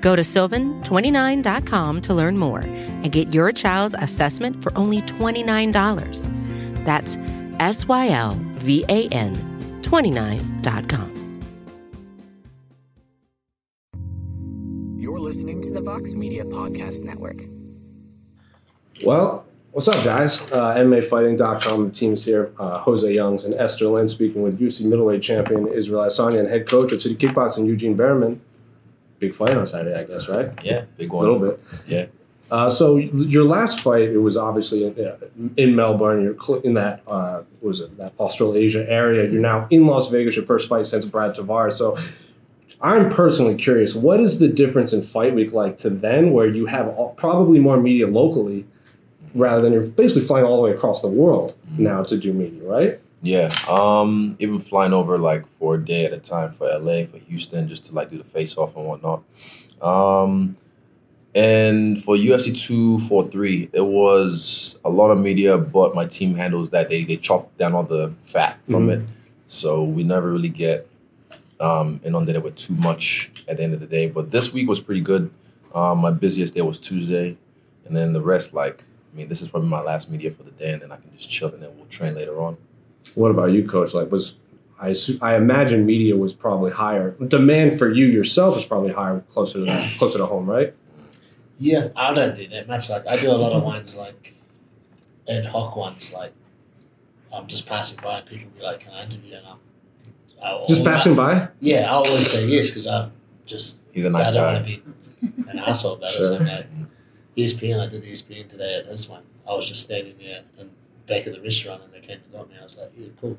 Go to sylvan29.com to learn more and get your child's assessment for only $29. That's S Y L V A N 29.com. You're listening to the Vox Media Podcast Network. Well, what's up, guys? Uh, MMAfighting.com, the team's here. Uh, Jose Youngs and Esther Lin speaking with UFC middleweight champion Israel Adesanya and head coach of City Kickboxing, Eugene Bareman. Big fight on Saturday, I guess, right? Yeah, big one. A little bit. Yeah. Uh, so your last fight, it was obviously in, uh, in Melbourne. You're cl- in that uh, what was it that Australasia area. You're now in Las Vegas. Your first fight since Brad Tavares. So I'm personally curious. What is the difference in fight week like to then, where you have all, probably more media locally, rather than you're basically flying all the way across the world now to do media, right? Yeah. Um, even flying over like for a day at a time for LA, for Houston, just to like do the face off and whatnot. Um, and for UFC two four three, it was a lot of media, but my team handles that. They they chop down all the fat from Mhm. it, so we never really get um, inundated with too much at the end of the day. But this week was pretty good. Um, my busiest day was Tuesday, and then the rest, like, I mean, this is probably my last media for the day, and then I can just chill, and then we'll train later on. What about you, Coach? Like, was I assume, I imagine media was probably higher. Demand for you yourself is probably higher, closer to that, closer to home, right? Yeah, I don't do that much. Like I do a lot of ones like ad hoc ones. Like I'm just passing by, people be like, "Can I interview?" And I'm I'll, Just passing by. Yeah, I always say yes because I'm just He's a nice I don't guy. want to be an asshole about Sure. it. So I'm like, ESPN, I did ESPN today at this one. I was just standing there in back of the restaurant, and they came and got me. I was like, "Yeah, cool."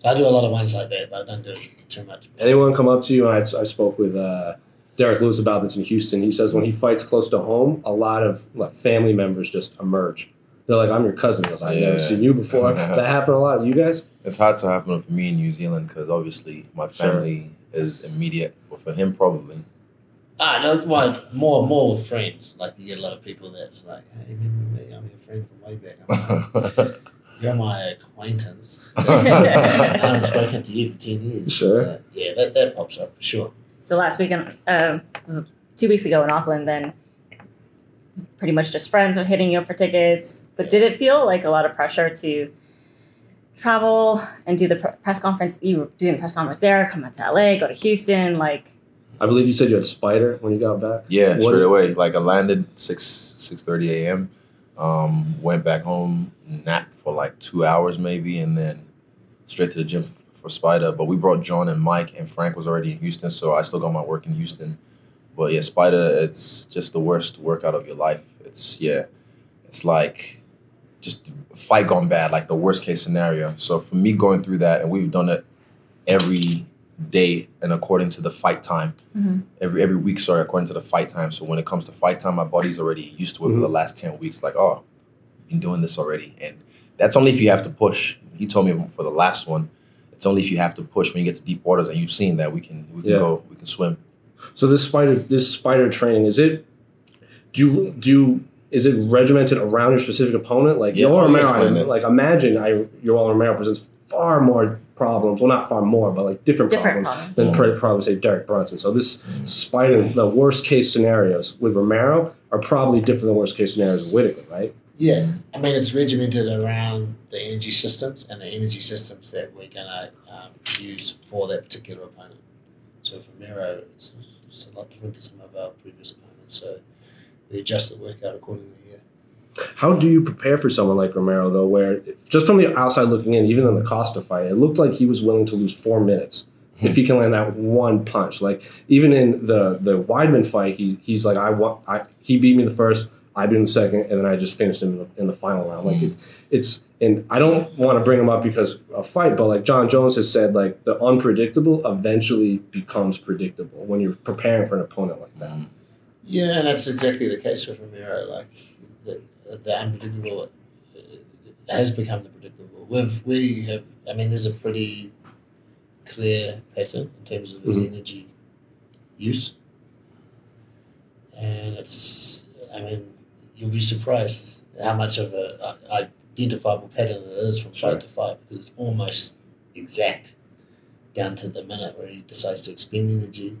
So I do a lot of ones like that, but I don't do it too much. Anyone come up to you? And I, I spoke with uh, Derrick Lewis about this in Houston. He says when he fights close to home, a lot of like, family members just emerge. They're like, "I'm your cousin." He goes, "I've never Yeah. seen you before." that happened a lot. You guys? It's hard to happen for me in New Zealand because obviously my Sure. family is immediate, but for him probably. Ah, no, well, more more with friends. Like you get a lot of people that's like, "Hey, remember me? I'm your friend from way back." I'm like, You're my acquaintance. I haven't spoken to you for ten years. Sure. So, yeah, that, that pops up for sure. So last weekend, um, two weeks ago in Auckland, then pretty much just friends were hitting you up for tickets. But did it feel like a lot of pressure to travel and do the pr- press conference? You were doing the press conference there, come out to LA, go to Houston, like I believe you said you had Spider when you got back. yeah, What- straight away. Like I landed six six thirty a.m. Um, went back home, napped for like two hours maybe, and then straight to the gym for Spider. But we brought John and Mike, and Frank was already in Houston, so I still got my work in Houston. But yeah, Spider, it's just the worst workout of your life. It's yeah, it's like just fight gone bad, like the worst case scenario. So for me going through that, and we've done it every day and according to the fight time mm-hmm. every every week, sorry, according to the fight time. So when it comes to fight time, my body's already used to it for the mm-hmm. last ten weeks. Like, oh, been doing this already, and that's only if you have to push. He told me for the last one, it's only if you have to push when you get to deep waters, and you've seen that we can we can Yeah. go we can swim. So this spider, this spider training, is it? Do you do? You, is it regimented around your specific opponent? Like Yeah, Yoel I'll Romero, I, explain it. like imagine I Yoel Romero presents far more problems. Well, not far more, but like different, different problems problems. than pr- probably say Derek Brunson. So this spider, the worst case scenarios with Romero are probably different than worst case scenarios with Whitaker, right? Yeah, I mean it's regimented around the energy systems and the energy systems that we're gonna um, use for that particular opponent. So for Miro, it's, it's a lot different to some of our previous opponents. So we adjust the workout accordingly. Yeah. How do you prepare for someone like Romero, though, where just from the outside looking in, even in the Costa fight, it looked like he was willing to lose four minutes hmm. if he can land that one punch. Like even in the the Weidman fight, he he's like, I want, I he beat me the first, I beat him the second, and then I just finished him in the, in the final round. Like it, it's and I don't want to bring him up because a fight, but like Jon Jones has said, like the unpredictable eventually becomes predictable when you're preparing for an opponent like that. Hmm. Yeah, and that's exactly the case with Romero. Like the, the unpredictable uh, has become the predictable. We've we have. I mean, there's a pretty clear pattern in terms of his Mhm. energy use, and it's. I mean, you'll be surprised how much of a, a identifiable pattern it is from Sure. fight to fight because it's almost exact down to the minute where he decides to expend energy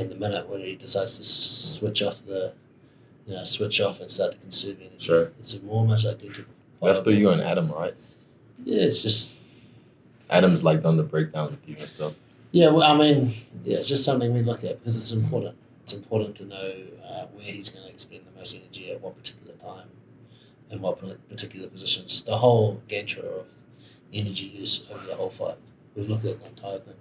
and the minute when he decides to switch off the, you know, switch off and start to conserve energy. Sure. It's almost identical. That's through you and Adam, right? Yeah, it's just Adam's like done the breakdowns with you and stuff. yeah. Well, I mean, yeah, it's just something we look at because it's important. It's important to know uh, where he's going to expend the most energy at what particular time, and what particular positions. The whole gantra of energy use over the whole fight. We've looked at the entire thing.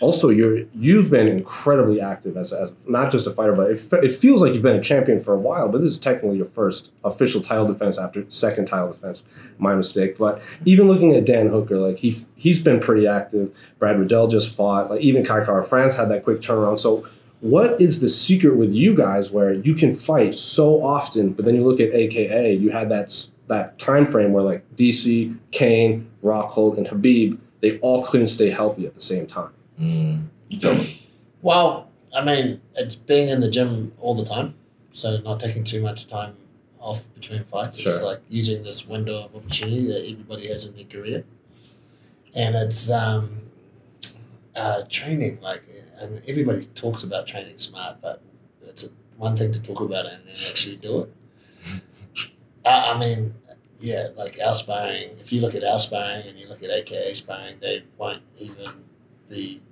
Also, you're you've been incredibly active as, as not just a fighter, but it, it feels like you've been a champion for a while. But this is technically your first official title defense after second title defense. My mistake. But even looking at Dan Hooker, like he he's been pretty active. Brad Riddell just fought. Like even Kai Kara France had that quick turnaround. So what is the secret with you guys where you can fight so often, but then you look at AKA, you had that that time frame where like DC, Cain, Rockhold, and Khabib, they all couldn't stay healthy at the same time. Mm. Well, I mean, it's being in the gym all the time, so not taking too much time off between fights. It's like using this window of opportunity that everybody has in their career, and it's um, uh, training. Like, and everybody talks about training smart, but it's a, one thing to talk about it and then actually do it. I, I mean, yeah, like our sparring. If you look at our sparring and you look at AKA sparring, they won't even be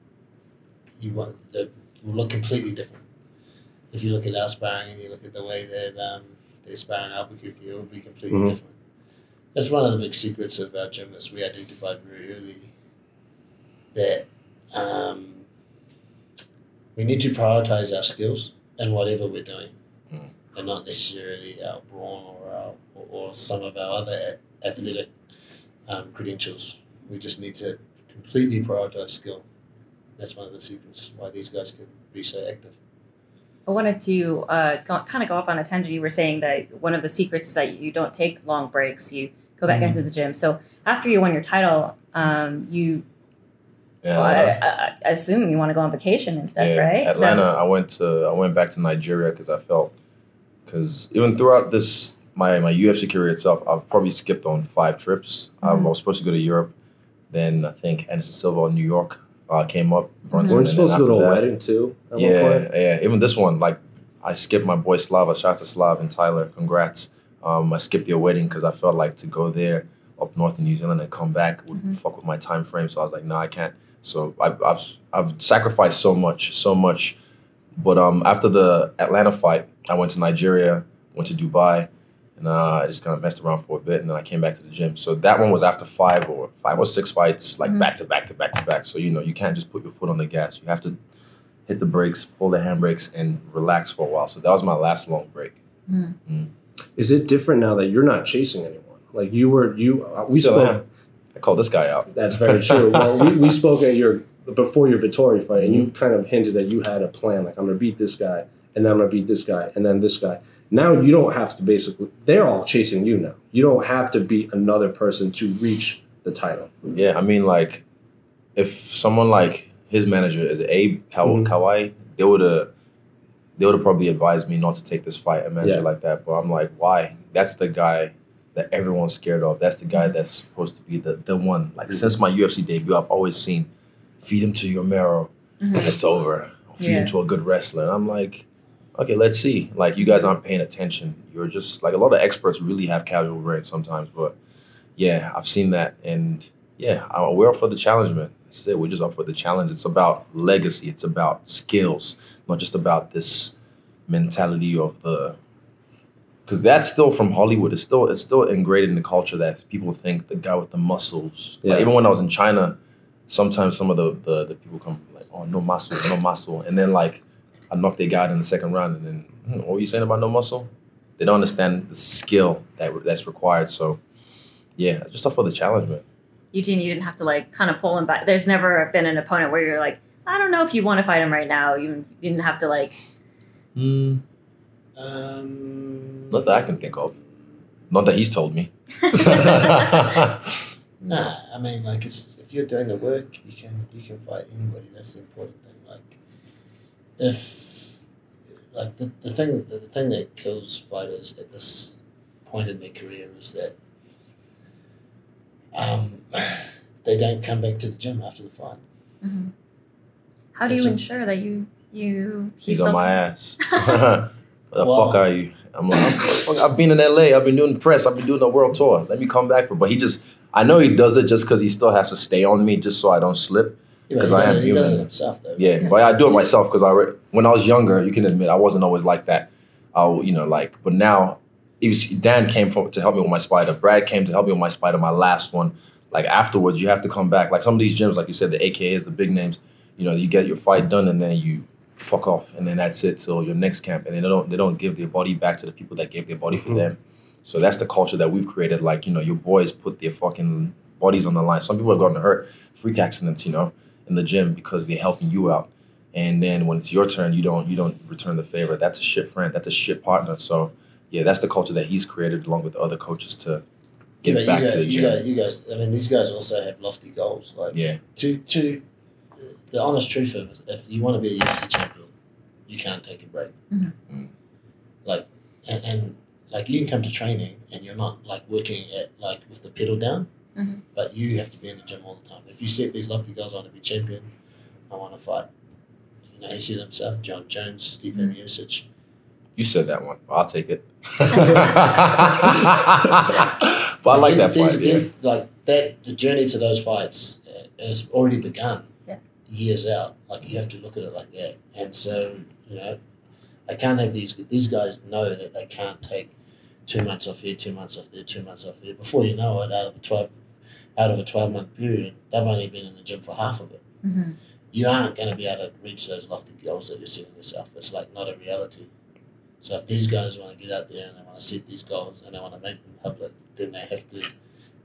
you want the will look completely different. If you look at our sparring and you look at the way that um, they spar in Albuquerque, it will be completely Mhm. different. That's one of the big secrets of our gym is we identified very early that um, we need to prioritize our skills in whatever we're doing, Mm. and not necessarily our brawn or our or, or some of our other athletic um, credentials. We just need to completely prioritize skill. That's one of the secrets why these guys can be so active. I wanted to uh, go, kind of go off on a tangent. You were saying that one of the secrets is that you don't take long breaks. You go back Mhm. into the gym. So after you won your title, um, you Yeah, well, I, I, assume you want to go on vacation and stuff, yeah. right? So- Atlanta. I went to I went back to Nigeria because I felt because even throughout this my my UFC career itself, I've probably skipped on five trips. Um, Mhm. I was supposed to go to Europe, then I think Anderson Silva in New York uh, came up. Brunson, Weren't you and then supposed to go to a that- wedding too? At one yeah, point? yeah. Even this one, like I skipped my boy Slava, shout out to Slav and Tyler, congrats. Um, I skipped their wedding because I felt like to go there up north in New Zealand and come back would Mhm. fuck with my time frame. So I was like, no, I can't. So I've, I've I've sacrificed so much, so much. But um, after the Atlanta fight, I went to Nigeria, went to Dubai, and uh, I just kind of messed around for a bit, and then I came back to the gym. So that one was after five or five or six fights, like Mhm. back to back to back to back. So you know you can't just put your foot on the gas. You have to hit the brakes, pull the handbrakes, and relax for a while. So that was my last long break. Is it different now that you're not chasing anyone? Like you were, you uh, we Still spoke. am. I called this guy out. That's very true. well, we, we spoke at your before your Vettori fight, and you kind of hinted that you had a plan. Like I'm going to beat this guy, and then I'm going to beat this guy, and then this guy. Now you don't have to basically. They're all chasing you now. You don't have to beat another person to reach the title. Yeah, I mean, like, if someone like his manager, is Abe Kaw- Mhm. Kawai, they would have, they would have probably advised me not to take this fight, a manager Yeah. like that. But I'm like, why? That's the guy that everyone's scared of. That's the guy that's supposed to be the the one. Like Mhm. since my UFC debut, I've always seen, feed him to your marrow, Mhm. it's over. Feed Yeah. him to a good wrestler. And I'm like, okay, let's see. Like you guys aren't paying attention. You're just like a lot of experts really have casual brains sometimes, but yeah, I've seen that, and yeah, I- we're up for the challenge, man. That's it. We're just up for the challenge. It's about legacy. It's about skills, not just about this mentality of the. Because that's still from Hollywood. It's still it's still ingrained in the culture that people think the guy with the muscles. Like, Yeah. even when I was in China, sometimes some of the, the the people come like, oh, no muscle, no muscle, and then like I knocked their guy out in the second round, and then "Hmm, what were you saying about no muscle? They don't understand the skill that that's required. So yeah, just up for the challenge, man. Eugene, you didn't have to like kind of pull him back. There's never been an opponent where you're like, I don't know if you want to fight him right now. You, you didn't have to like Mm, Um, not that I can think of. Not that he's told me. Nah, I mean, like, it's, if you're doing the work, you can you can fight anybody. That's the important thing. Like, if like the, the thing the, the thing that kills fighters at this point in their career is that um, they don't come back to the gym after the fight. Mhm. How do you That's a- ensure that you you He's still- on my ass. Where the Well- fuck are you? I'm like, I'm- fuck, I've been in LA. I've been doing the press. I've been doing the world tour. Let me come back for. But he just, I know he does it just because he still has to stay on me, just so I don't slip. You know, 'Cause I does am it, he does it human. himself though. Yeah, Yeah. but I do it myself because I re- when I was younger, you can admit I wasn't always like that. I'll you know like, but now, it was, Dan came from to help me with my spider. Brad came to help me with my spider. My last one. Like afterwards, you have to come back. Like some of these gyms, like you said, the AKAs, the big names. You know, you get your fight done and then you fuck off, and then that's it till your next camp. And they don't they don't give their body back to the people that gave their body for Mhm. them. So that's the culture that we've created. Like you know, your boys put their fucking bodies on the line. Some people have gotten hurt, freak accidents. You know, in the gym because they're helping you out. And then when it's your turn, you don't you don't return the favor. That's a shit friend. That's a shit partner. So yeah, that's the culture that he's created along with the other coaches to Yeah, get but back you, to the guys, you, gym. guys, you guys, I mean, these guys also have lofty goals. Like, Yeah, to to the honest truth is, if you want to be a UFC champion, you can't take a break. Mhm. Mm. Like, and, and like you can come to training and you're not like working at like with the pedal down, Mhm. but you have to be in the gym all the time. If you set these lofty goals, I want to be champion, I want to fight. You know, he said himself, Jon Jones, Stipe Mhm. Miocic. you said that one. I'll take it. but I like that These- fight. these- Yeah. like that, the journey to those fights uh, has already begun. Yeah. Years out, like you have to look at it like that. And so, you know, I can't have these. These guys know that they can't take two months off here, two months off there, two months off here. Before you know it, out of a twelve, out of a twelve month period, they've only been in the gym for half of it. Mhm. You aren't going to be able to reach those lofty goals that you're setting yourself. It's like not a reality. So if these guys want to get out there and they want to set these goals and they want to make them public, then they have to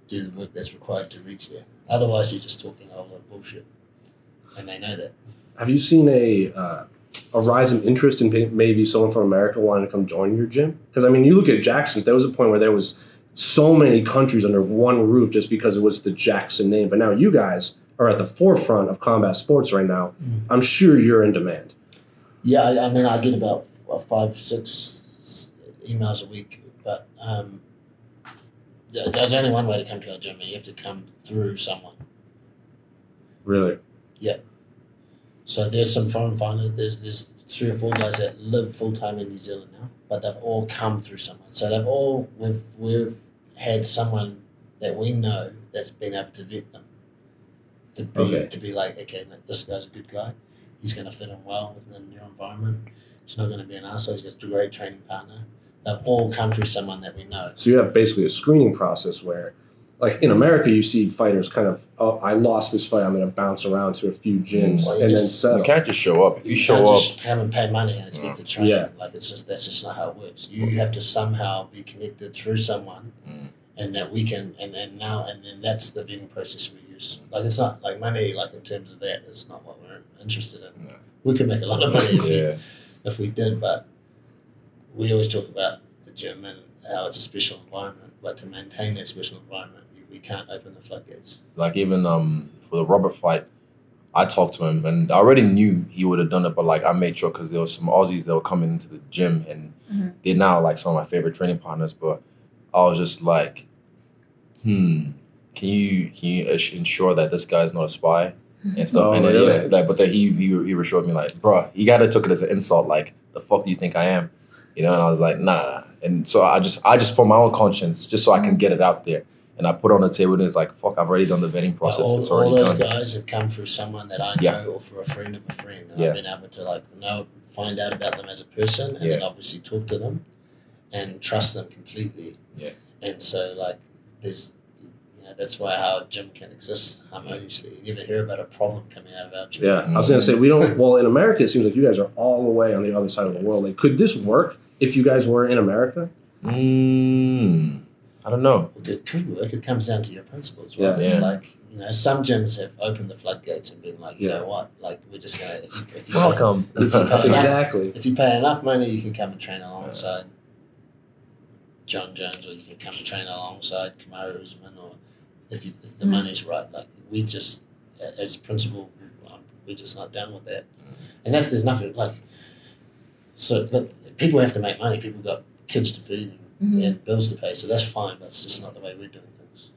do the work that's required to reach there. Otherwise, you're just talking a whole lot of bullshit, and they know that. Have you seen a uh, a rise in interest in maybe someone from America wanting to come join your gym? Because I mean, you look at Jackson's. There was a point where there was so many countries under one roof just because it was the Jackson name. But now you guys are at the forefront of combat sports right now. Mm. I'm sure you're in demand. Yeah, I, I mean, I get about five, six emails a week, but um, th- there's only one way to come to our gym, and you have to come through someone. Really? Yeah. So there's some foreign fighters. There's there's three or four guys that live full time in New Zealand now, but they've all come through someone. So they've all we've we've had someone that we know that's been able to vet them. To be Okay. to be like, okay, look, this guy's a good guy. He's going to fit in well within your environment. He's not going to be an asshole. He's got a great training partner. They've all come through someone that we know. So you have basically a screening process where, like in America, you see fighters kind of, oh, I lost this fight. I'm going to bounce around to a few gyms Well, you and then settle. You can't just show up. If you show can't up, just come and pay money and expect to train. Yeah. Like it's just that's just not how it works. You have to somehow be connected through someone, Mm. and that we can and then now and then that's the vetting process we use. Like it's not like money. Like in terms of that, is not what we're interested in. No. We could make a lot of money if, we, if we did, but we always talk about the gym and how it's a special environment. But to maintain that special environment, we, we can't open the floodgates. like even um for the Robert fight, I talked to him and I already knew he would have done it, but like I made sure because there was some Aussies that were coming into the gym and Mhm. they're now like some of my favorite training partners. But I was just like, hmm, can you can you ensure that this guy's not a spy and stuff? Oh, and then, really? like, but then he he he assured me like, bruh, he kind of took it as an insult, like, the fuck do you think I am? You know, and I was like, nah. nah. And so I just I just for my own conscience, just so I can get it out there. And I put on the table and it's like, fuck, I've already done the vetting But process. all, it's all those done. guys have come through someone that I know Yeah. or for a friend of a friend, and Yeah. I've been able to like know, find out about them as a person, and then obviously talk to them, and trust them completely. Yeah. And so like, there's, you know, that's why our gym can exist harmoniously. You never hear about a problem coming out of our gym. Yeah, I was going to say we don't. Well, in America, it seems like you guys are all the way on the other side of the world. Like, could this work if you guys were in America? Mm. I don't know. It could work. It comes down to your principles, Yeah. It's Yeah. like you know, some gyms have opened the floodgates and been like, you Yeah. know what, like we're just gonna if you, if you Welcome. Pay, Exactly. if you pay enough money, you can come and train alongside Jon Jones, or you can come and train alongside Kamaru Usman, or if, you, if the Mhm. money's right. Like we just, as a principle, um, we're just not down with that. And that's there's nothing like. So look, people have to make money. People got kids to feed and, Mhm. and bills to pay. So that's fine. That's just not the way we're doing things.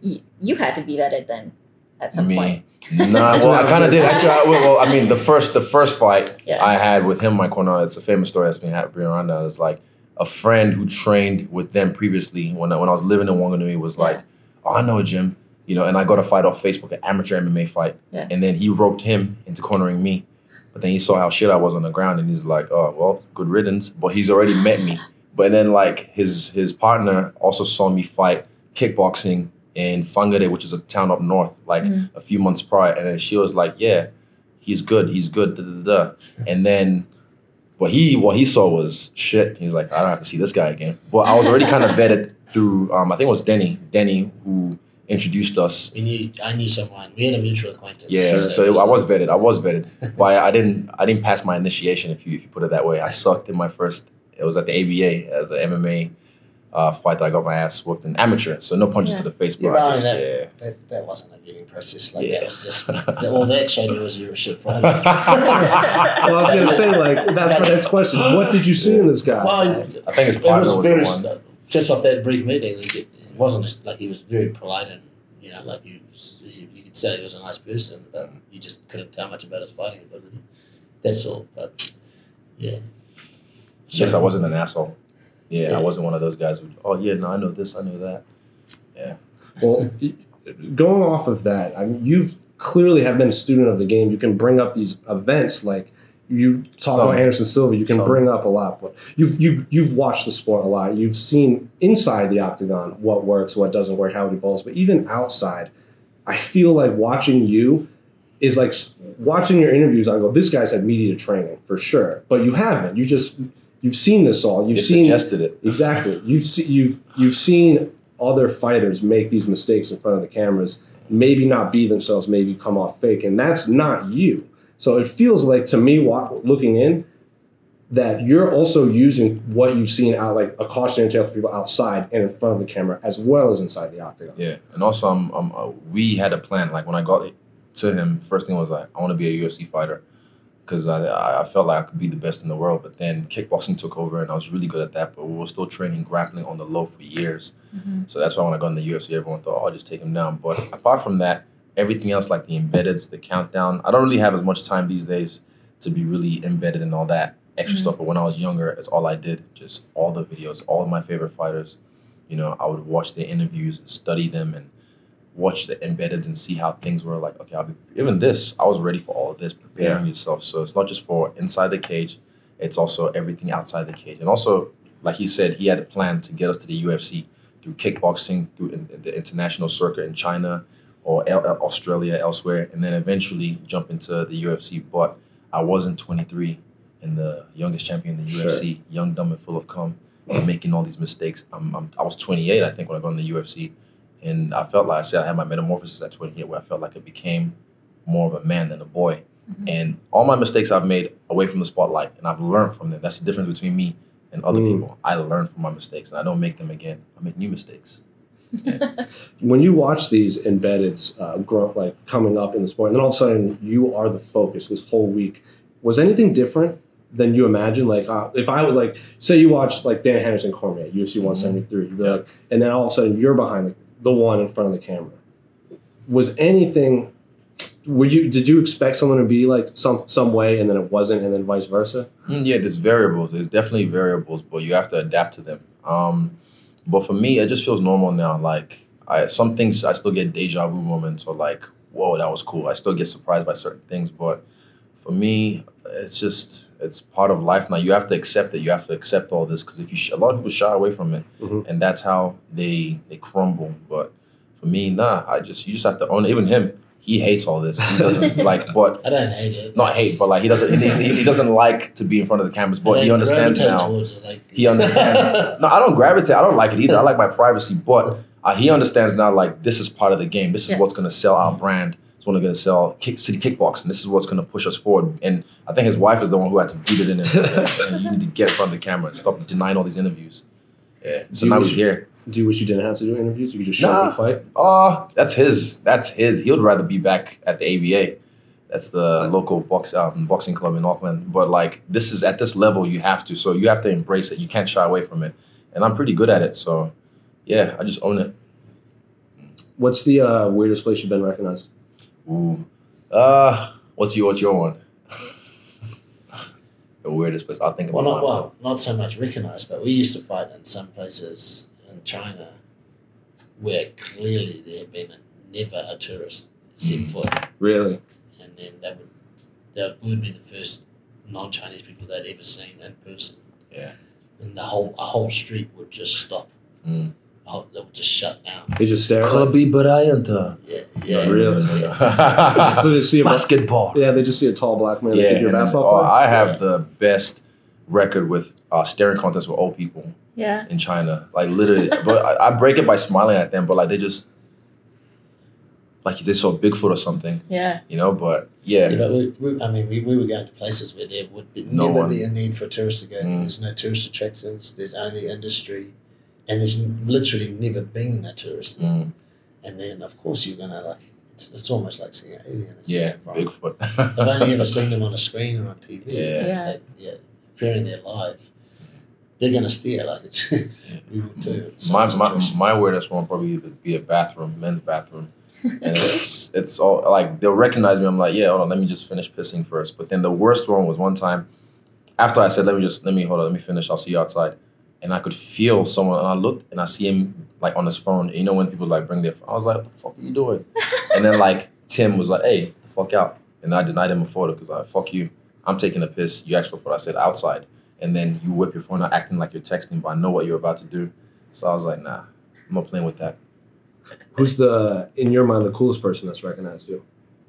You, you had to be vetted then at some Me. point. Nah, well, I kind of did. Actually, I, well, well, I mean, the first the first fight Yeah. I had with him, my corner, it's a famous story that's been happening around now. It's like a friend who trained with them previously when I, when I was living in Wanganui was like, "Oh, I know a gym," you know, and I got a fight off Facebook, an amateur MMA fight, Yeah. and then he roped him into cornering me. But then he saw how shit I was on the ground, and he's like, "Oh, well, good riddance." But he's already met me. But then like his his partner also saw me fight kickboxing in Whangarei, which is a town up north, like Mhm. a few months prior, and then she was like, "Yeah, he's good, he's good." Da, da, da, da. And then what he what he saw was shit. He's like, "I don't have to see this guy again." But I was already kind of vetted through. Um, I think it was Denny, Denny who introduced us. We knew I knew someone. We had a mutual acquaintance. Yeah, Sure. so it, I was vetted. I was vetted, but I, I didn't. I didn't pass my initiation. If you if you put it that way, I sucked in my first. It was at the ABA as an MMA uh, fight that I got my ass whooped in amateur. So no punches Yeah. to the face, Yeah, bro. I just, that- yeah. That, that wasn't a vetting process. Like Yeah. that was just all that showed me was you were a shit fighter. Well, I was gonna say like that's my next question. What did you see in this guy? Well, I think his it partner was was, very the one. just off that brief meeting. It, it wasn't like he was very polite and you know like he, was, he you could say he was a nice person, but you just couldn't tell much about his fighting ability. That's all. But yeah. Yes, I wasn't an asshole. Yeah, Yeah. I wasn't one of those guys who. Oh yeah, no, I know this, I know that. Yeah. Well, going off of that, I mean, you've clearly have been a student of the game. You can bring up these events like you talk Some. about Anderson Silva. You can Some. bring up a lot, but you've you you've watched the sport a lot. You've seen inside the octagon what works, what doesn't work, how it evolves. But even outside, I feel like watching you is like watching your interviews. I go, this guy's had media training for sure, but you haven't. You just you've seen this all. You've You seen suggested it. Exactly. You've se- you've you've seen other fighters make these mistakes in front of the cameras, maybe not be themselves, maybe come off fake, and that's not you. So it feels like to me, looking in, that you're also using what you've seen out, like a cautionary tale for people outside and in front of the camera, as well as inside the octagon. Yeah, and also, I'm, I'm, uh, we had a plan. Like when I got to him, first thing was like, I want to be a UFC fighter because I, I felt like I could be the best in the world. But then kickboxing took over, and I was really good at that. But we were still training grappling on the low for years. Mhm. So that's why when I got in the UFC, everyone thought, oh, I'll just take him down. But apart from that, everything else, like the embeddeds, the countdown, I don't really have as much time these days to be really embedded in all that extra Mhm. stuff. But when I was younger, it's all I did. Just all the videos, all of my favorite fighters. You know, I would watch their interviews, study them, and watch the embeddeds and see how things were. Like, okay, I'll be even this. I was ready for all of this, preparing yourself. So it's not just for inside the cage; it's also everything outside the cage. And also, like he said, he had a plan to get us to the UFC through kickboxing, through in, in the international circuit in China or El- El- Australia, elsewhere, and then eventually jump into the UFC. But I wasn't 23 and the youngest champion in the Sure. UFC, young, dumb, and full of cum, making all these mistakes. I'm, I'm, I was 28, I think, when I got in the UFC. And I felt like I said I had my metamorphosis at 28 where I felt like I became more of a man than a boy. Mhm. And all my mistakes I've made away from the spotlight and I've learned from them. That's the difference between me and other Mm. people. I learn from my mistakes and I don't make them again. I make new mistakes. When you watch these embeddeds uh, grow, like coming up in the sport, and then all of a sudden you are the focus this whole week, was anything different than you imagined? Like, uh, if I would like say you watch like Dan Henderson Cormier, UFC 173, you'd be like, and then all of a sudden you're behind the, the one in front of the camera. Was anything? Would you? Did you expect someone to be like some some way, and then it wasn't, and then vice versa? Mm, yeah, there's variables. There's definitely variables, but you have to adapt to them. Um, but for me, it just feels normal now. Like I, some things I still get deja vu moments, or like, whoa, that was cool. I still get surprised by certain things, but for me, it's just it's part of life now. You have to accept it. You have to accept all this because if you sh- a lot of people shy away from it, Mhm. and that's how they they crumble. But for me, nah, I just you just have to own it. Even him, he hates all this. He doesn't like, but I don't hate it. not hate, but like he doesn't he, he, he doesn't like to be in front of the cameras. I But he understands now. it, like- He understands. no, I don't gravitate. I don't like it either. I like my privacy, but uh, he understands now. Like this is part of the game. This is Yeah. what's going to sell our brand. It's what's going to sell kick, City Kickboxing. This is what's going to push us forward. And I think his wife is the one who had to beat it in. And, you need to get in front of the camera and stop denying all these interviews. Yeah. So now he's here. Do you wish you didn't have to do interviews? You could just show Nah. up and fight. Oh, that's his. That's his. He'd rather be back at the ABA. That's the local box um, boxing club in Auckland. But like this is at this level, you have to. So you have to embrace it. You can't shy away from it. And I'm pretty good at it. So yeah, I just own it. What's the uh, weirdest place you've been recognized? Ooh. Uh, what's your what's your one? the weirdest place. I'll think Well, about not well, not so much recognized, but we used to fight in some places in China where clearly there had been never a tourist set Mm. foot, Really? and then that would that would be the first non-Chinese people they'd ever seen in person, Yeah. and the whole a whole street would just stop. Mm. The whole- They would just shut down. They just stare at like, Bryant. Yeah, yeah. really? Yeah. So they see a Basketball. Yeah, they just see a tall black man. Yeah, Yeah, think you're a and then- basketball oh, player. I have Yeah. the best record with uh, staring contests with old people Yeah. in China. Like literally, but I, I break it by smiling at them. But like they just like they saw Bigfoot or something, Yeah. you know. But yeah, Yeah, but we, we, I mean, we, we were going to places where there would be, No never one. be a need for tourists to go. Mm. There's no tourist attractions. There's only industry, and there's literally never been a tourist. there. Mm, And then, of course, you're gonna like. It's, it's almost like seeing an alien. and yeah, it Bigfoot. I've only ever seen them on a screen or on TV. Yeah. Yeah. Like, yeah. Appearing there live, they're gonna stare like it's. we would too. It's my, such my, my weirdest one probably would be a bathroom, men's bathroom. And it's it's all like they'll recognize me. I'm like, yeah, hold on, let me just finish pissing first. But then the worst one was one time after I said, let me just let me hold on, let me finish. I'll see you outside. And I could feel someone, and I looked and I see him like on his phone. And you know when people like bring their, phone, I was like, what the fuck are you doing? and then like Tim was like, hey, the fuck out. And I denied him a photo because I like, fuck you. I'm taking a piss. You asked for a photo. I said outside. And then you whip your phone out acting like you're texting, but I know what you're about to do. So I was like, nah, I'm not playing with that. Who's the, in your mind, the coolest person that's recognized you?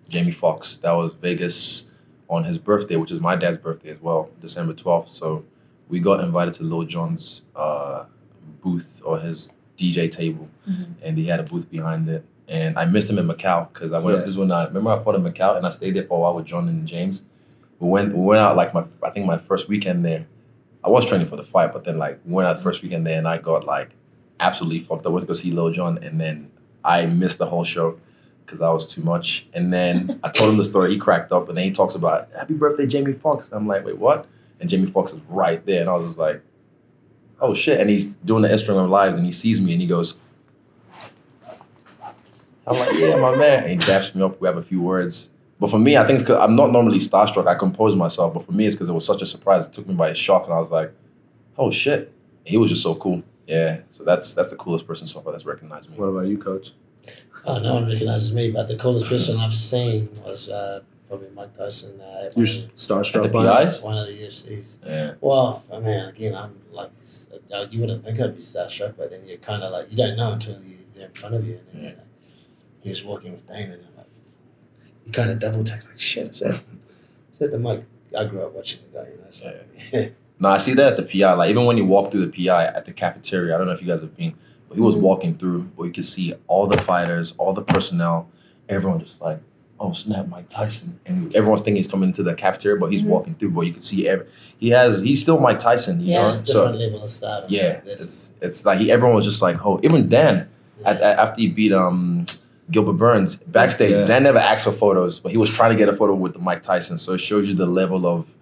Jamie Foxx. That was Vegas on his birthday, which is my dad's birthday as well, December 12th. So we got invited to Lil Jon's uh, booth or his DJ table, Mhm. and he had a booth behind it. And I missed him in Macau because I went. Yeah. This is when I remember I fought in Macau, and I stayed there for a while with John and James. We went. We went out like my. I think my first weekend there. I was training for the fight, but then like we went out the first weekend there, and I got like absolutely fucked up. I went to go see Lil Jon, and then I missed the whole show because I was too much. And then I told him the story. He cracked up, and then he talks about "Happy birthday, Jamie Foxx." I'm like, "Wait, what?" And Jamie Foxx is right there, and I was just like, "Oh shit!" And he's doing the Instagram live, and he sees me, and he goes, "I'm like, yeah, my man." And he daps me up. We have a few words. But for me, I think because I'm not normally starstruck. I compose myself, but for me, it's because it was such a surprise. It took me by a shock, and I was like, "Oh shit!" He was just so cool. Yeah, so that's that's the coolest person so far that's recognized me. What about you, coach? Oh, no one recognizes me, but the coolest person I've seen was uh, probably Mike Tyson. Uh, You're one, of starstruck the by PIs? one of the UFCs. Yeah. Well, I mean, again, I'm like, uh, you wouldn't think I'd be starstruck, but then you're kind of like, you don't know until you, they're in front of you. And then Yeah. you're like, he was walking with Dana, and I'm like, you kind of double take, like, shit, is that, is that the Mike? I grew up watching the guy, you know. So, yeah. No, I see that at the PI. Like even when you walk through the PI at the cafeteria, I don't know if you guys have been, but he was Mhm. walking through, but you could see all the fighters, all the personnel, everyone just like, oh snap, Mike Tyson, and everyone's thinking he's coming into the cafeteria, but he's Mhm. walking through. But you can see every, he has, he's still Mike Tyson, you Yeah. know. different So level of stardom. yeah, That's, it's it's like he, everyone was just like, oh, even Dan at, at- after he beat um Gilbert Burns backstage, Yeah. Dan never asked for photos, but he was trying to get a photo with the Mike Tyson. So it shows you the level of,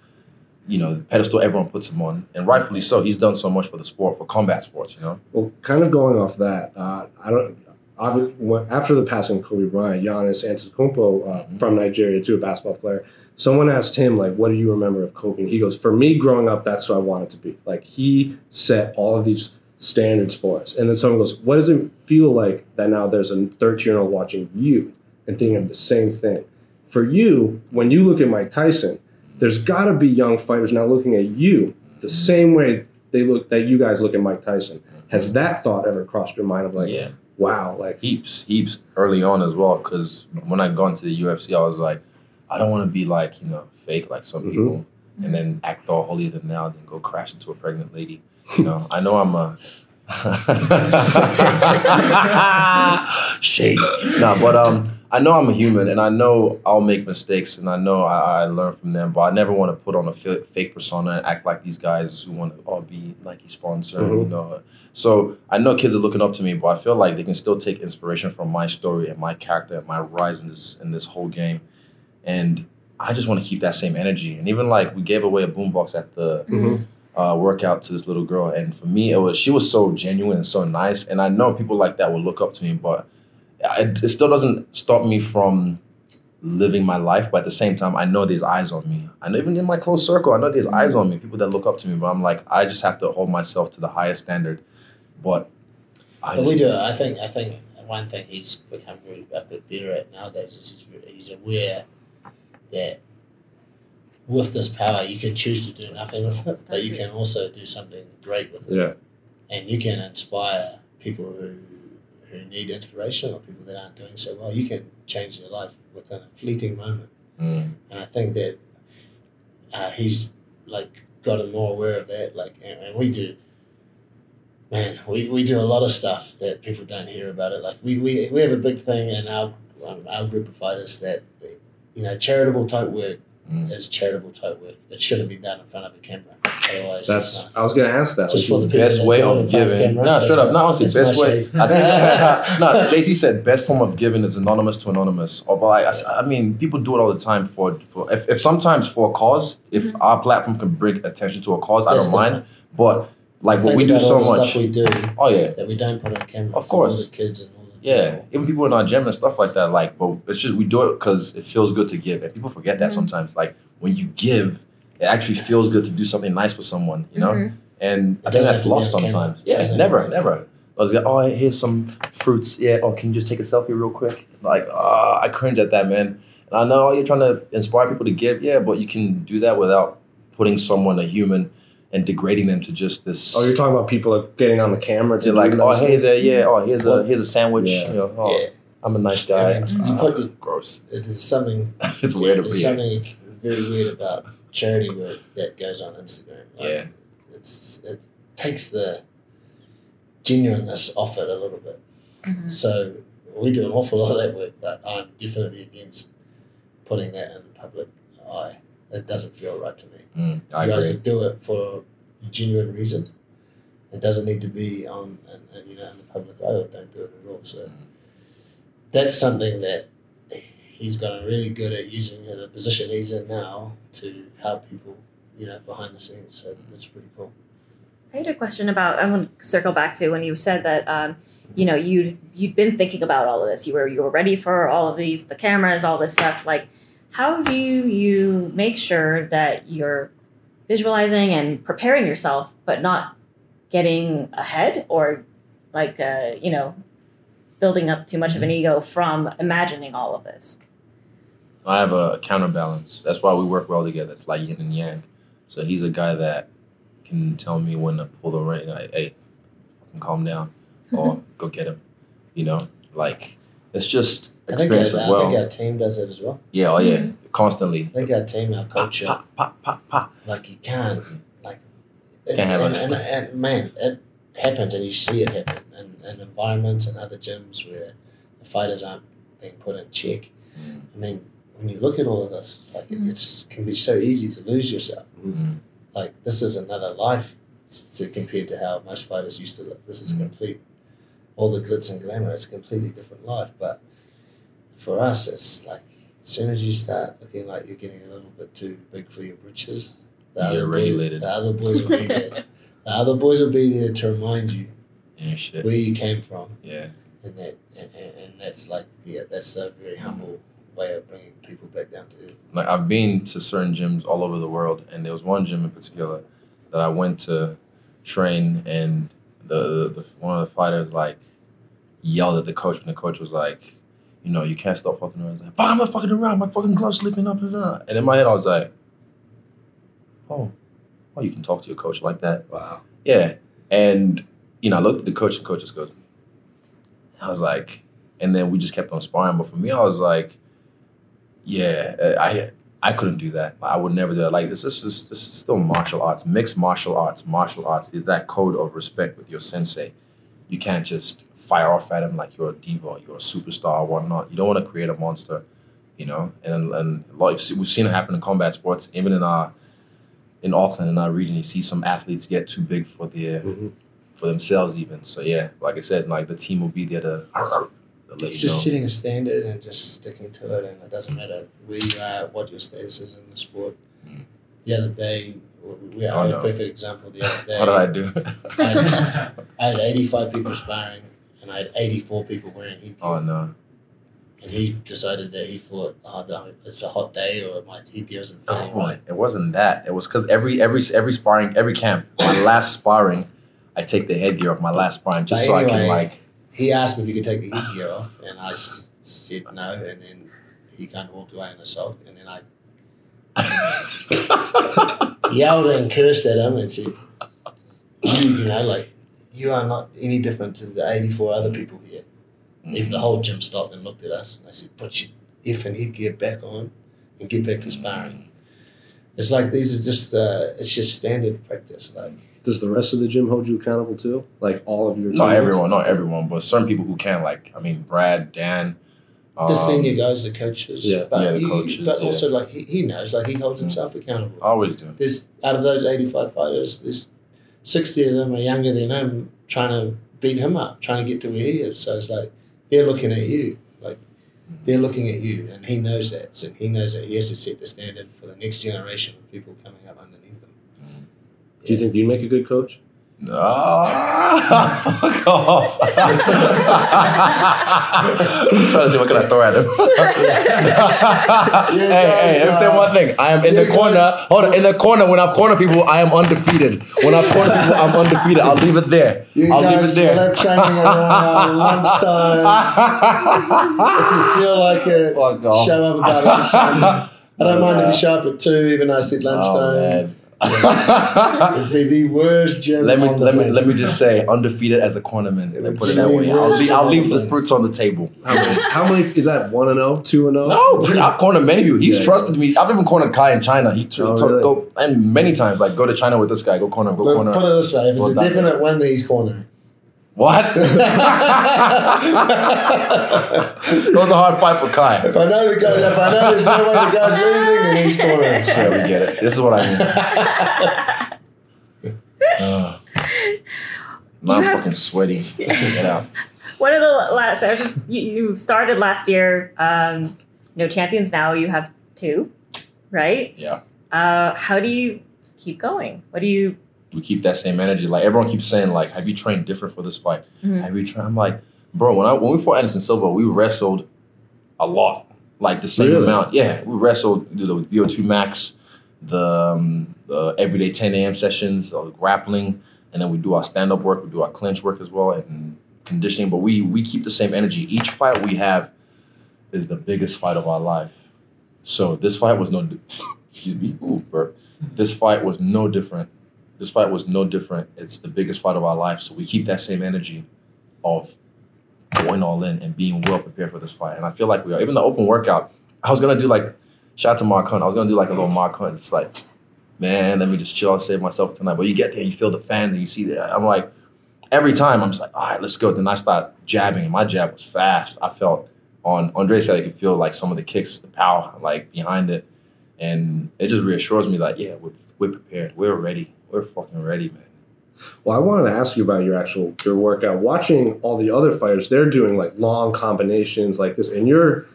you know, the pedestal everyone puts him on, and rightfully so. He's done so much for the sport, for combat sports, you know. Well, kind of going off that, uh, I don't. After the passing of Kobe Bryant, Giannis Antetokounmpo uh, Mhm. from Nigeria, too, a basketball player. Someone asked him, like, "What do you remember of Kobe?" And he goes, "For me, growing up, that's who I wanted to be. Like, he set all of these standards for us." And then someone goes, "What does it feel like that now there's a 13 year old watching you and thinking of the same thing?" For you, when you look at Mike Tyson, there's got to be young fighters now looking at you the same way they look that you guys look at Mike Tyson. Has that thought ever crossed your mind of like, yeah, wow, like heaps, heaps early on as well. Because when I got into the UFC, I was like, I don't want to be like you know fake like some Mhm. people, and then act all holier than thou, then go crash into a pregnant lady. You know, I know I'm a shade. No, but um, I know I'm a human, and I know I'll make mistakes, and I know I, I learn from them. But I never want to put on a fake persona and act like these guys who want to all be Nike sponsor. You Mhm. know, so I know kids are looking up to me, but I feel like they can still take inspiration from my story and my character and my rise in this in this whole game, and I just want to keep that same energy. And even like we gave away a boombox at the Mhm. uh, workout to this little girl, and for me, it was she was so genuine and so nice. And I know people like that will look up to me, but it, it still doesn't stop me from living my life. But at the same time, I know there's eyes on me. I know even in my close circle, I know there's eyes on me, people that look up to me. But I'm like, I just have to hold myself to the highest standard. But I But we do. I think. I think one thing he's become very a bit better at nowadays is he's, very- he's aware that with this power you can choose to do nothing with it, but you can also do something great with it, yeah, and you can inspire people who who need inspiration or people that aren't doing so well. You can change their life within a fleeting moment. Mm, and I think that uh, he's like gotten more aware of that. Like, and, and we do, man, we, we do a lot of stuff that people don't hear about it. Like, we, we, we have a big thing in our um, our group of fighters that you know charitable type work mm. is charitable type work. It shouldn't be done in front of a camera. Otherwise, that's. it's not. I was gonna ask that. Just for the best way of giving. camera, No, that's straight up. No, Not honestly, that's best my way. I think, no, JC said best form of giving is anonymous to anonymous. Or, but I, I, I mean, people do it all the time for for if, if sometimes for a cause. If our platform can bring attention to a cause, I don't mind. different. But like what we do so much. Stuff we do Oh yeah, that we don't put on camera. Of course. all the kids and all the yeah. Even people in our gym and stuff like that. Like, but it's just we do it because it feels good to give, and people forget that Mhm. sometimes. Like when you give, it actually feels good to do something nice for someone. You know. Mhm. And I think that's have to be lost sometimes. It Yeah, never, have never. I was like, oh, here's some fruits. Yeah, oh, can you just take a selfie real quick? Like, ah, I cringe at that, man. And I know you're trying to inspire people to give, yeah, but you can do that without putting someone, a human, and degrading them to just this. Oh, you're talking about people getting on the camera to to like, oh, those hey there, yeah, oh, here's a here's a sandwich. Yeah. You know, oh, yeah. I'm a nice guy. I mean, you put your- gross. It is something it's weird to There's be. something very weird about charity work that goes on Instagram. Like, Yeah. it's it takes the genuineness off it a little bit. Mhm. So we do an awful lot of that work, but I'm definitely against putting that in the public eye. It doesn't feel right to me. Mm, I you guys agree. do it for genuine reasons. It doesn't need to be on and, and you know in the public eye. Don't do it at all. So Mm. that's something that he's gotten really good at using the position he's in now to help people, you know, behind the scenes. So that's pretty cool. I had a question about. I want to circle back to when you said that um, you know you'd you'd been thinking about all of this. You were you were ready for all of these, the cameras, all this stuff. Like, how do you make sure that you're visualizing and preparing yourself, but not getting ahead or like uh, you know building up too much of an ego from imagining all of this? I have a counterbalance. That's why we work well together. It's like yin and yang. So he's a guy that can tell me when to pull the rein. Like, hey, fucking calm down, or go get him. You know, like it's just I think, experience our, as I think well. our team does it as well. Yeah, oh yeah, constantly. I think our team, our culture, Pop, pop, pop, pop. like you can't, like, it, Can't have and, us. and, and man, it happens, and you see it happen in, in environments and other gyms where the fighters aren't being put in check. Mm, I mean, when you look at all of this, like it it's, can be so easy to lose yourself. mm, Like this is another life to compared to how most fighters used to live. This is a Mhm. complete, all the glitz and glamour. It's a completely different life. But for us, it's like as soon as you start looking like you're getting a little bit too big for your britches, the You're regulated. the other boys will be there. the other boys will be there to remind you Yeah, shit. where you came from, Yeah. and that and, and, and that's like yeah, that's a very humble way of bringing people back down to earth. like I've been to certain gyms all over the world, and there was one gym in particular that I went to train, and the, the, the one of the fighters like yelled at the coach, and the coach was like, "You know, you can't stop fucking around." Like, "Fuck, I'm not fucking around. My fucking glove's slipping up." blah." And in my head, I was like, "Oh, oh, you can talk to your coach like that." Wow. Yeah, and you know, I looked at the coach, and coach just goes, I was like, and then we just kept on sparring. But for me, I was like, yeah, I I couldn't do that. I would never do that. Like this is just this is still martial arts, mixed martial arts, martial arts. There's that code of respect with your sensei. You can't just fire off at him like you're a diva, you're a superstar, or whatnot. You don't want to create a monster, you know. And and a lot we've seen it happen in combat sports, even in our in Auckland in our region. You see some athletes get too big for their Mhm. for themselves, even. So yeah, like I said, like the team will be there to. to let It's you just know. setting a standard and just sticking to it, and it doesn't matter where you are, what your status is in the sport. Mm. The other day, we Oh, had no. a perfect example. The other day, What did I do? I had, I had 85 people sparring, and I had 84 people wearing headgear. oh no. And he decided that he thought, oh, the- it's a hot day, or my headgear isn't fitting Oh, right. it wasn't that. It was because every every every sparring, every camp, my last sparring, I take the headgear off my last sparring just But so I can like. He asked me if he could take the headgear off, and I said no, and then he kind of walked away in a sulk, and then I yelled and cursed at him and said, "You, you know, like you are not any different to the eighty-four other people here." If the whole gym stopped and looked at us, and I said, "Put your effing headgear back on and get back to sparring." It's like these are just uh, it's just standard practice. Like Does the rest of the gym hold you accountable too? Like all of your Not everyone, not everyone, but certain people who can. Like I mean, Brad, Dan. The um, senior guys, the coaches, yeah. but, Yeah, the you- coaches, but yeah. also like he, he knows, like he holds himself accountable. I always do. There's out of those eighty-five fighters, there's sixty of them are younger than him, trying to beat him up, trying to get to where he is. So it's like they're looking at you, like they're looking at you, and he knows that. So he knows that he has to set the standard for the next generation of people coming up underneath him. Do you think you make a good coach? Ah, fuck off. I'm trying to see what can I throw at him. hey, hey, let me say one thing. I am in the corner. Hold on, in the corner. When I've cornered people, I am undefeated. When I've cornered people, I'm undefeated. I'll leave it there. You I'll leave it there. will have around lunchtime. if you feel like it, Fuck off. show up about lunchtime. I don't mind if you show up at two, even though I said Oh, lunchtime. man. It'd be the worst gym. let me on the let me let me just say undefeated as a cornerman. Let me put it that way. I'll leave, I'll leave the fruits on the table. How many? how many is that? One and zero, two and zero? No, I've cornered many people. He's Yeah. trusted me. I've even cornered Kai in China. He t- Oh, told- really? go and many times like go to China with this guy. Go corner him. Go Look, corner. put it this way: if it's a that- definite win, he's cornering. What? that was a hard fight for Kai. If I know the guy, if I know there's no way the guy's losing, then he's cornering. Yeah, we get it. This is what I mean. Uh, now I'm You have- fucking sweaty. Get out. One of the last, I was just you, you started last year. Um, no champions now. You have two, right? Yeah. Uh, how do you keep going? What do you? We keep that same energy. Like everyone keeps saying, like, have you trained different for this fight? Mhm. Have you trained? I'm like, bro, when I when we fought Anderson Silva, we wrestled a lot. Like the same Really? amount. Yeah. We wrestled we do the VO2 max, the um, the everyday 10 a.m. sessions, uh, grappling, and then we do our stand-up work, we do our clinch work as well, and conditioning. But we we keep the same energy. Each fight we have is the biggest fight of our life. So this fight was no excuse me, ooh, burp. This fight was no different. This fight was no different. It's the biggest fight of our life. So we keep that same energy of going all in and being well prepared for this fight. And I feel like we are. Even the open workout, I was gonna do like shout out to Mark Hunt. I was gonna do like a little Mark Hunt, just like, man, let me just chill and save myself tonight. But you get there, you feel the fans and you see that. I'm like, every time I'm just like, all right, let's go. Then I start jabbing, and my jab was fast. I felt on Andre said I could feel like some of the kicks, the power like behind it. And it just reassures me like, yeah, we're, we're prepared. We're ready. We're fucking ready, man. Well, I wanted to ask you about your actual your workout. Watching all the other fighters, they're doing like long combinations like this, and you're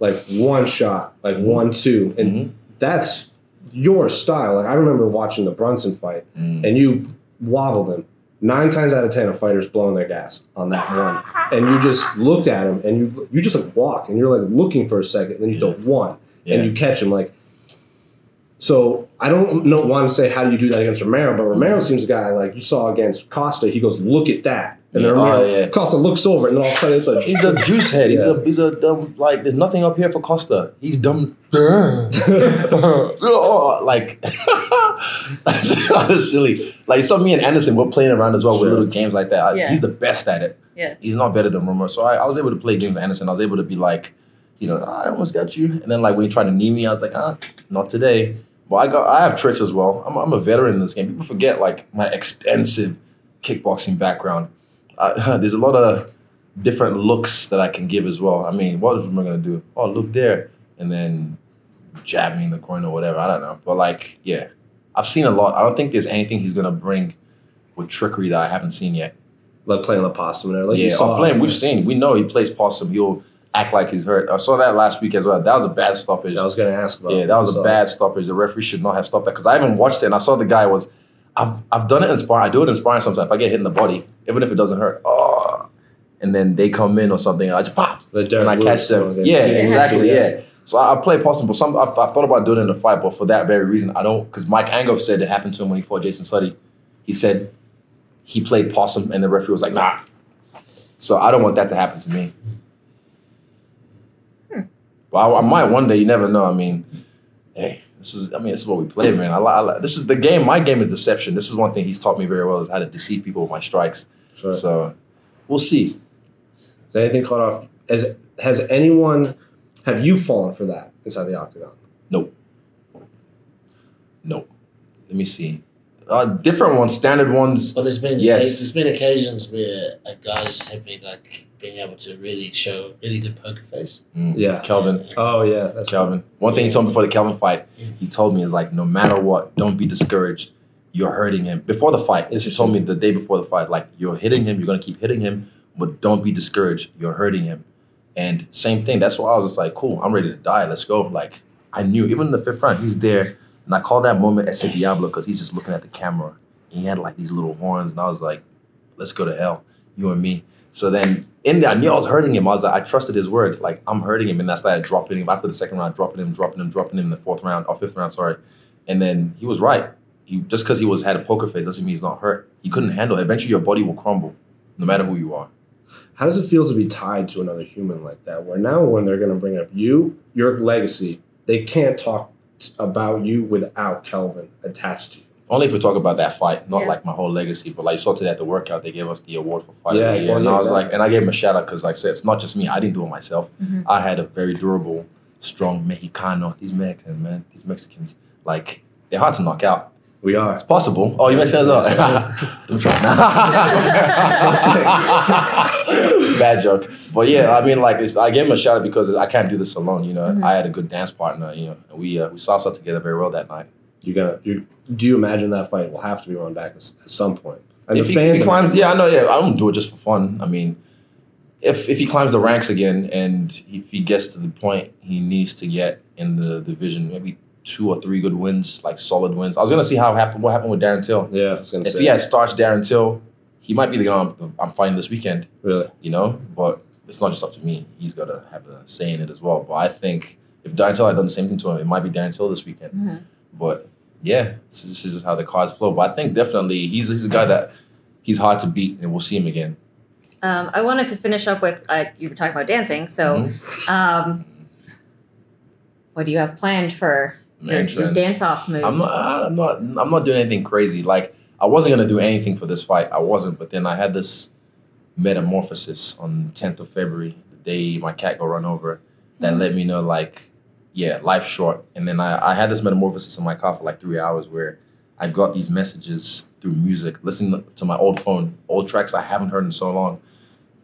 like one shot, like Mhm. one two, and Mhm. that's your style. Like I remember watching the Brunson fight, Mm. and you wobbled him. Nine times out of ten, a fighter's blowing their gas on that one, and you just looked at him, and you you just like walk, and you're like looking for a second, and then you throw one, Yeah. and you catch him like. So I don't know, want to say how do you do that against Romero, but Romero seems a guy like you saw against Costa. He goes, "Look at that," and then oh, Romero, oh, yeah. Costa looks over, and then all of a sudden it's like He's a juice head. He's Yeah. a he's a dumb like there's nothing up here for Costa. He's dumb. Oh, like That's silly. Like so, me and Anderson we're playing around as well Sure. with little games like that. Yeah. He's the best at it. Yeah. He's not better than Romero. So I, I was able to play games with Anderson. I was able to be like, you know, I almost got you. And then like when he tried to knee me, I was like, ah, not today. But I got I have tricks as well. I'm, I'm a veteran in this game. People forget like my extensive kickboxing background. I, there's a lot of different looks that I can give as well. I mean, what is Romer gonna do? Oh, look there, and then jab me in the corner or whatever. I don't know. But like, yeah, I've seen a lot. I don't think there's anything he's gonna bring with trickery that I haven't seen yet. Like playing the possum there. Like you yeah, saw. oh, playing. We've seen. We know he plays possum. He'll act like he's hurt. I saw that last week as well. That was a bad stoppage. I was gonna ask about. yeah, that was a bad stoppage. The referee should not have stopped that because I haven't watched it and I saw the guy was. I've I've done it in sparring. I do it in sparring sometimes. If I get hit in the body, even if it doesn't hurt, oh, and then they come in or something, and I just pop The and I catch them. Yeah, Yeah. exactly. Yeah. So I, I play possum, but some I've, I've thought about doing it in the fight, but for that very reason, I don't. Because Mike Angove said it happened to him when he fought Jason Suddy. He said he played possum, and the referee was like, "Nah." So I don't want that to happen to me. Well, I, I might one day. You never know. I mean, hey, this is. I mean, this is what we play, man. I, li- I, this is the game. My game is deception. This is one thing he's taught me very well is how to deceive people with my strikes. Sure. So we'll see. Has anything caught off? Has has anyone? Have you fallen for that inside the octagon? Nope. Nope. Let me see. Uh, different ones, standard ones. Well, there's been Yes. occasions, there's been occasions where uh, guys have been like being able to really show a really good poker face. Mm, Yeah. Kelvin. Oh yeah, that's Kelvin. One thing he told me before the Kelvin fight, he told me is like, no matter what, don't be discouraged. You're hurting him. Before the fight, this he told me the day before the fight, like you're hitting him, you're gonna keep hitting him, but don't be discouraged. You're hurting him. And same thing. That's why I was just like, cool, I'm ready to die. Let's go. Like I knew, even in the fifth round, he's there, and I call that moment Ese Diablo because he's just looking at the camera. He had like these little horns, and I was like, let's go to hell, you and me. So then in there, I knew I was hurting him. I was like, I trusted his word. Like I'm hurting him, and that's like dropping him after the second round, dropping him, dropping him, dropping him in the fourth round or fifth round, sorry. And then he was right. He just because he was had a poker face doesn't mean he's not hurt. He couldn't handle it. Eventually, your body will crumble, no matter who you are. How does it feel to be tied to another human like that? Where now, when they're going to bring up you, your legacy, they can't talk about you without Kelvin attached to you. Only if we talk about that fight, not Yeah. like my whole legacy. But like you saw today at the workout, they gave us the award for fight Yeah, of the year, and I was like, and I gave him a shout out because like I said, it's not just me. I didn't do it myself. Mhm. I had a very durable, strong Mexicano. These Mexicans, man, these Mexicans, like they're hard to knock out. We are. It's possible. Oh, you Mexican as well. Don't try. Now. Bad joke. But yeah, I mean, like, it's, I gave him a shout out because I can't do this alone. You know, Mhm. I had a good dance partner. You know, we uh, we salsa together very well that night. You gotta You, do you imagine that fight will have to be run back at, some point? And if, the he, if fans, he climbs, yeah, I know. Yeah, I don't do it just for fun. I mean, if if he climbs the ranks again and if he gets to the point he needs to get in the division, maybe two or three good wins, like solid wins. I was gonna see how happened. What happened with Darren Till? yeah, I was gonna If say. he had starched Darren Till, he might be the guy I'm, I'm fighting this weekend. really, You know, but it's not just up to me. He's got to have a say in it as well. But I think if Darren Till had done the same thing to him, it might be Darren Till this weekend. Mhm. But yeah, this is, this is just how the cards flow. But I think definitely he's he's a guy that he's hard to beat, and we'll see him again. Um, I wanted to finish up with uh, you were talking about dancing, so Mhm. um, what do you have planned for your, your dance off move? I'm not, I'm not I'm not doing anything crazy. Like I wasn't gonna do anything for this fight. I wasn't, but then I had this metamorphosis on 10th of February, the day my cat got run over, that let me know like, yeah, life's short. And then I, I had this metamorphosis in my car for like three hours where I got these messages through music, listening to my old phone, old tracks I haven't heard in so long.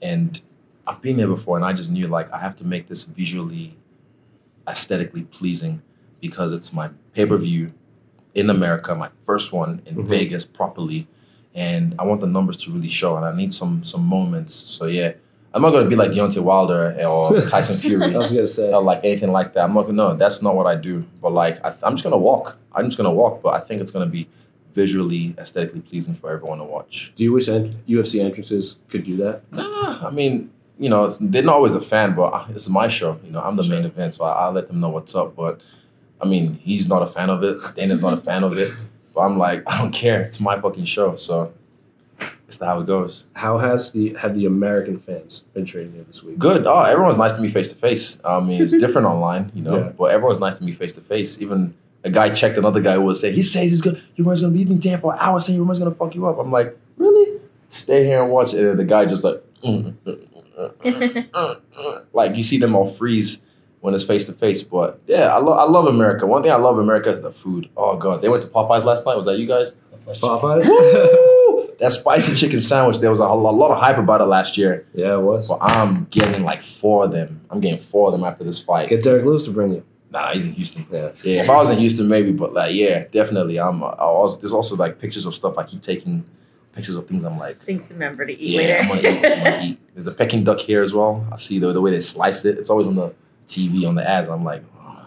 And I've been there before and I just knew like I have to make this visually aesthetically pleasing because it's my pay-per-view in America, my first one in Mhm. Vegas properly, and I want the numbers to really show, and I need some some moments. So yeah, I'm not gonna be like Deontay Wilder or Tyson Fury I was gonna say. or like anything like that. I'm not gonna. No, that's not what I do. But like, I, I'm just gonna walk. I'm just gonna walk. But I think it's gonna be visually, aesthetically pleasing for everyone to watch. Do you wish UFC entrances could do that? Nah, I mean, you know, it's, they're not always a fan, but uh, it's my show. You know, I'm the main event, so I, I'll let them know what's up. But I mean, he's not a fan of it. Dana's not a fan of it. But I'm like, I don't care. It's my fucking show. So it's how it goes. How has the have the American fans been treating you this week? Good. Oh, everyone's nice to me face to face. I mean, it's different online, you know, Yeah. but everyone's nice to me face to face. Even a guy checked another guy who was saying, he says he's gonna, your woman's gonna beat me down for an hour, saying your woman's gonna fuck you up. I'm like, really? Stay here and watch it. And the guy just like, mm, mm, mm, mm, mm, mm. like you see them all freeze when it's face to face. But yeah, I, lo- I love America. One thing I love America is the food. Oh god, they went to Popeyes last night. Was that you guys? Popeyes. Woo! that spicy chicken sandwich. There was a, a lot of hype about it last year. yeah, it was. But I'm getting like four of them. I'm getting four of them after this fight. Get Derrick Lewis to bring you. Nah, he's in Houston. Yeah. Yeah, if I was in Houston, maybe, but like, yeah, definitely. I'm. Uh, I also, there's also like pictures of stuff. I keep taking pictures of things. I'm like, Things to remember to eat yeah, I'm gonna, later. eat, I'm gonna eat. There's a Peking duck here as well. I see the the way they slice it. It's always on the TV on the ads. I'm like, oh,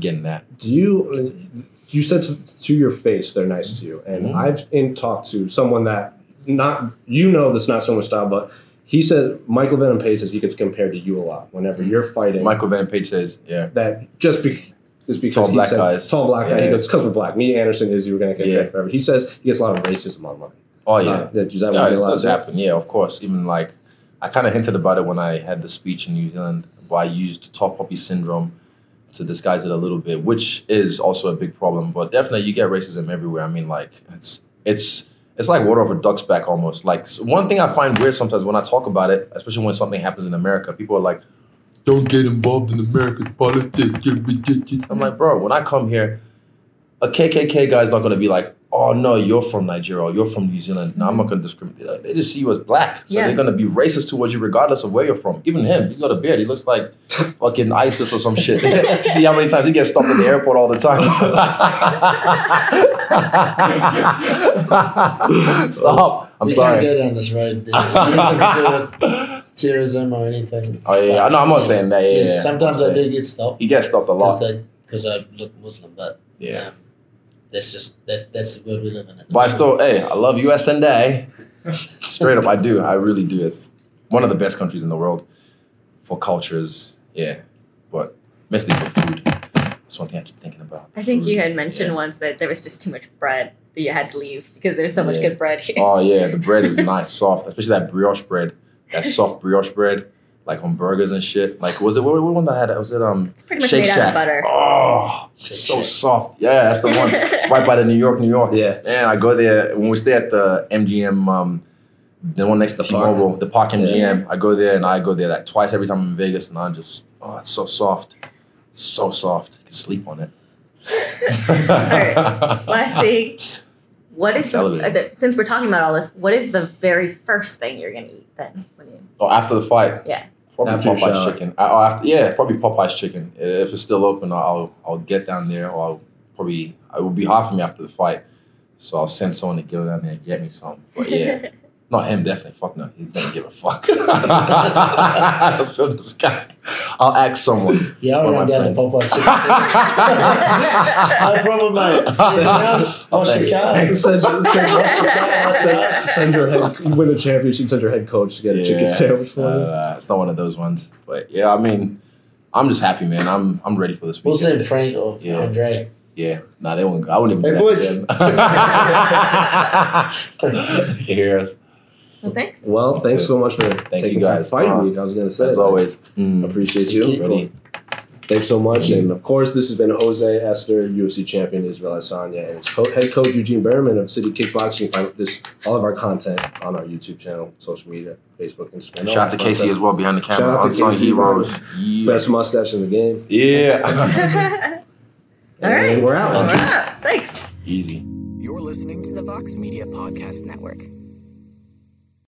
getting that. Do you? You said to, to your face they're nice to you, and Mhm. I've in talked to someone that not you know that's not so much style, but he said Michael Venom Page says he gets compared to you a lot whenever you're fighting. Michael Van Page says, yeah, that just be, is because Tall he black said, guys. tall black guy. He goes because we're black. Me, Anderson, Izzy, we're gonna get Yeah. forever. He says he gets a lot of racism online. oh yeah. Uh, does that Yeah, it a lot does of happen. Yeah, of course. Even like, I kind of hinted about it when I had the speech in New Zealand, where I used tall puppy syndrome to disguise it a little bit, which is also a big problem. But definitely, you get racism everywhere. I mean, like it's it's it's like water off a duck's back almost. Like one thing I find weird sometimes when I talk about it, especially when something happens in America, people are like, "Don't get involved in American politics." I'm like, bro, when I come here, a KKK guy's not gonna be like, oh no, you're from Nigeria or you're from New Zealand. No, I'm not gonna discriminate. They just see you as black, so Yeah. they're gonna be racist towards you regardless of where you're from. Even him, he's got a beard. He looks like fucking ISIS or some shit. see how many times he gets stopped at the airport all the time. Stop. I'm we sorry. can't go down this road. There's nothing to do with terrorism or anything. Oh, yeah, yeah. No, I'm not saying that, yeah, yeah. sometimes I'm do get stopped He gets stopped a lot. because I look Muslim, but Yeah. um, that's just that, that's the world we live in. at the But I moment. still, hey, I love USNA. Straight up, I do. I really do. It's one of the best countries in the world for cultures. Yeah, but mostly for food. That's one thing I keep thinking about. I think you had mentioned Yeah. once that there was just too much bread that you had to leave because there's so much Yeah. good bread here. Oh yeah, the bread is nice, soft, especially that brioche bread. That soft brioche bread, like on burgers and shit. Like, was it what, what one that had? it? Was it um? It's pretty much Shake made Shack. out of butter. Oh, it's Shake so Shack. soft. Yeah, that's the one. It's right by the New York, New York. Yeah. Man, I go there when we stay at the MGM, um, the one next to The. T-Mobile, the Park MGM. Yeah. I go there and I go there like twice every time I'm in Vegas, and I just oh, it's so soft, it's so soft. You can sleep on it. right. Last thing, what is the, Television. uh, the- since we're talking about all this? What is the very first thing you're gonna eat then? When you, Oh, after the fight. Yeah. Probably After Popeye's shower. chicken. I, oh, after, yeah, probably Popeye's chicken. If it's still open, I'll I'll get down there, or I'll probably it will be hard for me after the fight, so I'll send someone to go down there and get me some. But yeah, not him, definitely. Fuck no, he doesn't give a fuck. I'll send this guy. I'll ask someone. yeah, I'll run down to. Popeyes. no problem, mate. Anything else? Wash your Thanks. car. send, your head, you win a championship, send your head coach to get a chicken sandwich for you. Uh, it's not one of those ones, but yeah, I mean, I'm just happy, man. I'm I'm ready for this We'll send Frank or Yeah. Andre. Yeah, nah, they won't. I wouldn't even Hey, do boys. that to them. you can hear us well, thanks. Well, That's thanks so much for you taking time guys. fighting Uh, week. I was going to say, as always. Mm, appreciate you. you. ready. Thanks so much. Thank. And of course, this has been Jose Esther, UFC champion Israel Adesanya, and his co- head coach Eugene Bareman of City Kickboxing. You can find this all of our content on our YouTube channel, social media, Facebook, Instagram. Shout out to Casey as well behind the Shout camera. out to Unsung Casey, heroes. Yeah. Best mustache in the game. yeah. all right. And we're out. Thanks. Easy. You're listening to the Vox Media Podcast Network.